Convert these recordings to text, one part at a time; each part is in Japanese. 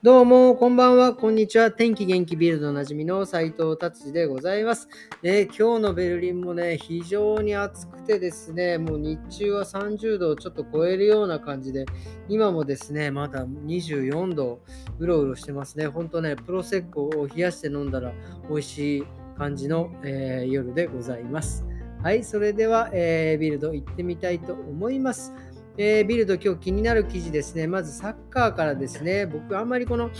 どうも、こんばんは、こんにちは。天気元気ビルドおなじみの斉藤達治でございます、え、今日のベルリンもね、非常に暑くてですね、もう日中は30度をちょっと超えるような感じで、今もですね、まだ24度、うろうろしてますね。ほんとね、プロセッコを冷やして飲んだら美味しい感じの、えー、夜でございます。はい、それでは、えー、ビルド行ってみたいと思います。えー、ビルド、今日気になる記事ですね。まずサッカーからですね。僕、あんまりこの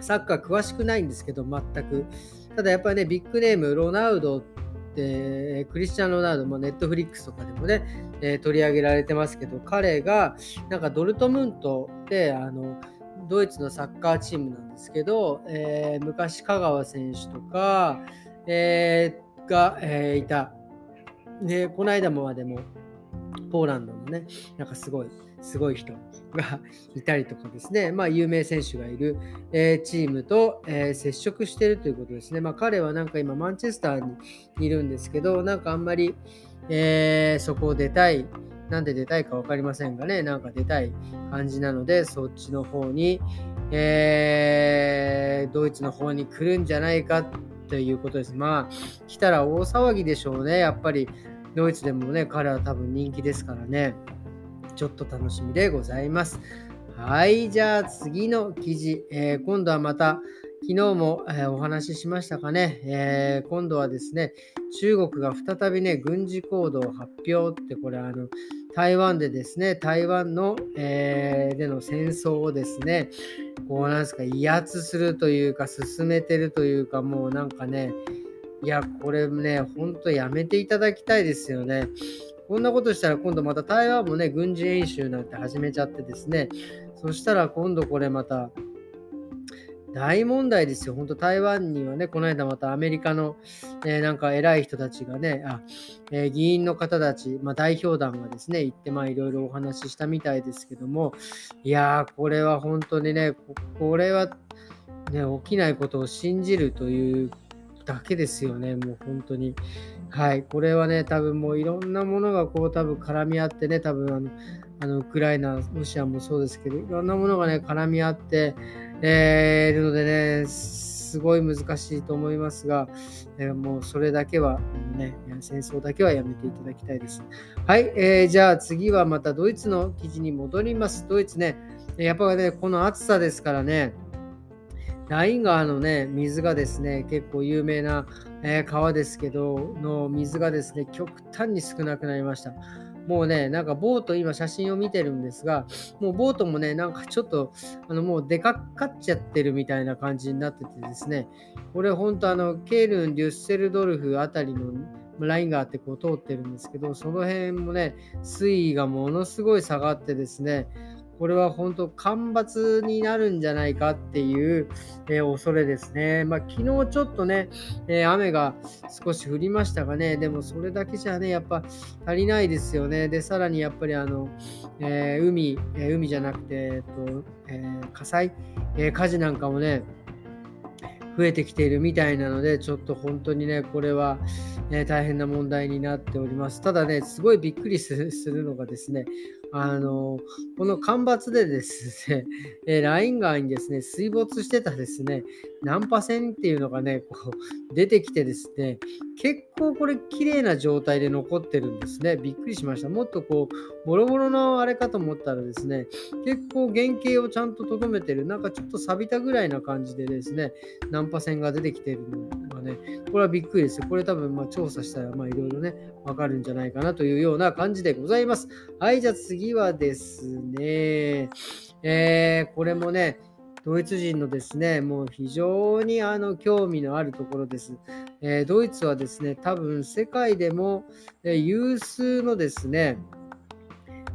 サッカー詳しくないんですけど、全く。ただやっぱりね、ビッグネーム、ロナウドって、クリスチャン・ロナウドもネットフリックスとかでもね、えー、取り上げられてますけど、彼がなんかドルトムントで、あの、ドイツのサッカーチームなんですけど、えー、昔香川選手とか、えー、が、えー、いた。で、この間もまでもポーランドのね、なんかすごい、すごい人が いたりとかですね、まあ、有名選手がいる、えー、チームと、えー、接触しているということですね。まあ、彼はなんか今、マンチェスターにいるんですけど、なんかあんまり、えー、そこを出たい、なんで出たいか分かりませんがね、なんか出たい感じなので、そっちの方に、えー、ドイツの方に来るんじゃないかということです。まあ、来たら大騒ぎでしょうね、やっぱり。ドイツでもね、彼は多分人気ですからね、ちょっと楽しみでございます。はい、じゃあ次の記事、えー、今度はまた、昨日も、え、お話ししましたかね、えー、今度はですね、中国が再びね、軍事行動を発表って、これあの、台湾でですね、台湾の、えー、での戦争をですね、こうなんですか、威圧するというか、進めてるというか、もうなんかね、いや、これね、ほんとやめていただきたいですよね。こんなことしたら今度また台湾もね、軍事演習なんて始めちゃってですね、そしたら今度これまた大問題ですよ。本当台湾にはね、この間またアメリカの、えー、なんか偉い人たちがね、あえー、議員の方たち、まあ、代表団がですね、行ってまあいろいろお話ししたみたいですけども、いやー、これは本当にね、これはね、起きないことを信じるというだけですよね、もう本当に。はい、これはね、多分もういろんなものがこう多分絡み合ってね、多分あの、あのウクライナ、ロシアもそうですけど、いろんなものがね、絡み合って、えー、いるのでね、すごい難しいと思いますが、えー、もうそれだけは、ね、戦争だけはやめていただきたいです。はい、えー、じゃあ次はまたドイツの記事に戻ります。ドイツね、やっぱりね、この暑さですからね、ライン川のね、水がですね、結構有名な、えー、川ですけど、の水がですね、極端に少なくなりました。もうね、なんかボート、今写真を見てるんですが、もうボートもね、なんかちょっと、あのもうでかかっちゃってるみたいな感じになっててですね、これ本当あの、ケールン、デュッセルドルフあたりのラインがあってこう通ってるんですけど、その辺もね、水位がものすごい下がってですね、これは本当干ばつになるんじゃないかっていう、えー、恐れですね。まあ、昨日ちょっとね、えー、雨が少し降りましたがね、でもそれだけじゃね、やっぱ足りないですよね。で、さらにやっぱりあの、えー、海、え海じゃなくて、えっとえ火災、え火事なんかもね、増えてきているみたいなので、ちょっと本当にね、これは、え大変な問題になっております。ただね、すごいびっくりするのがですね、あの、この干ばつでですね、えライン川にですね、水没してたですね、ナンパ船っていうのがね、こう出てきてですね、結構これ綺麗な状態で残ってるんですね。びっくりしました。もっとこう、ボロボロのあれかと思ったらですね、結構原型をちゃんと留めてる、なんかちょっと錆びたぐらいな感じでですね、ナンパ船が出てきてるのがね、これはびっくりですよ。これ多分ま調査したらまあいろいろね、わかるんじゃないかなというような感じでございます。はい、じゃあ次次はですね、えー、これもね、ドイツ人のですね、もう非常にあの興味のあるところです。えー、ドイツはですね、多分世界でも、え有数のですね、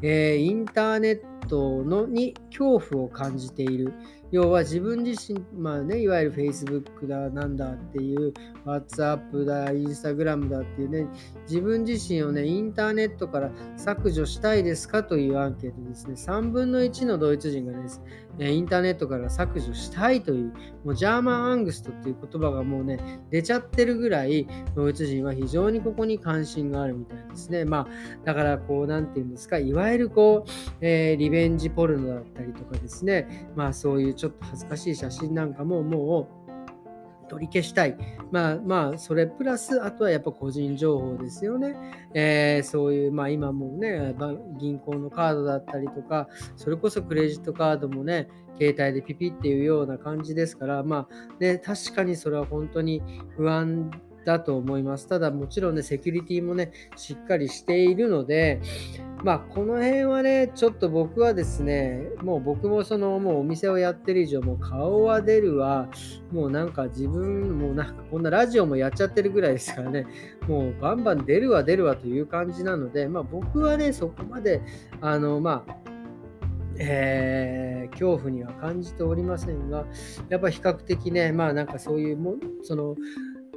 えー、インターネットのに恐怖を感じている。要は自分自身、まあね、いわゆる Facebook だ、なんだっていう、WhatsApp だ、Instagram だっていうね、自分自身をね、インターネットから削除したいですかというアンケートですね。3分の1のドイツ人がです、インターネットから削除したいという、もうジャーマンアングストっていう言葉がもうね、出ちゃってるぐらい、ドイツ人は非常にここに関心があるみたいですね。まあ、だからこう、なんていうんですか、いわゆるこう、えー、リベンジポルノだったりとかですね、まあそういうちょっと恥ずかしい写真なんかももう、取り消したい。まあまあ、それプラス、あとはやっぱ個人情報ですよね。えー、そういう、まあ今もね、銀行のカードだったりとか、それこそクレジットカードもね、携帯でピピっていうような感じですから、まあね、確かにそれは本当に不安だと思います。ただもちろんね、セキュリティもね、しっかりしているので、まあ、この辺はね、ちょっと僕はですね、もう僕もその、もうお店をやってる以上、もう顔は出るわ、もうなんか自分、もうなんかこんなラジオもやっちゃってるぐらいですからね、もうバンバン出るわ出るわという感じなので、まあ僕はね、そこまで、あの、まあ、えー、恐怖には感じておりませんが、やっぱ比較的ね、まあなんかそういうも、その、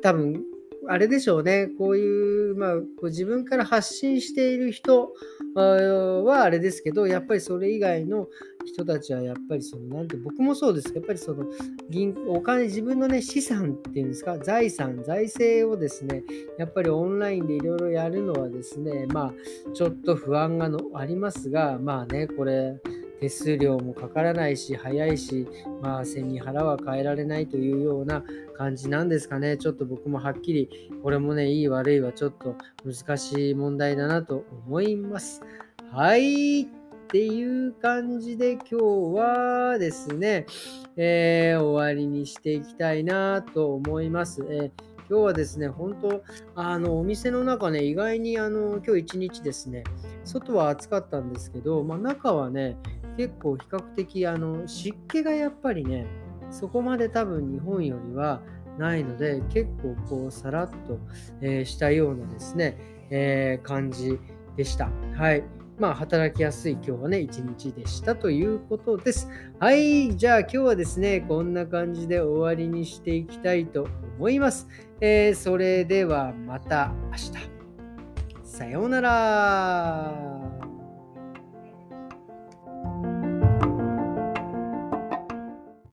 多分あれでしょうね、こういう、まあ、こう自分から発信している人はあれですけど、やっぱりそれ以外の人たちは、やっぱりその、なんて、僕もそうです。けど、やっぱりその、銀お金、自分のね、資産っていうんですか、財産、財政をですね、やっぱりオンラインでいろいろやるのはですね、まあ、ちょっと不安がのありますが、まあね、これ、手数料もかからないし、早いし、まあ、背に腹は変えられないというような感じなんですかね。ちょっと僕もはっきり、これもね、いい悪いはちょっと難しい問題だなと思います。はい。っていう感じで今日はですね、えー、終わりにしていきたいなと思います。えー今日はですね、本当、あの、お店の中ね、意外にあの、今日一日ですね、外は暑かったんですけど、まあ、中はね、結構比較的あの湿気がやっぱりね、そこまで多分日本よりはないので、結構こうさらっと、えー、したようなですね、えー、感じでした。はい。まあ、働きやすい今日はね、一日でしたということです。はい。じゃあ今日はですね、こんな感じで終わりにしていきたいと思います。えー、それではまた明日。さようなら。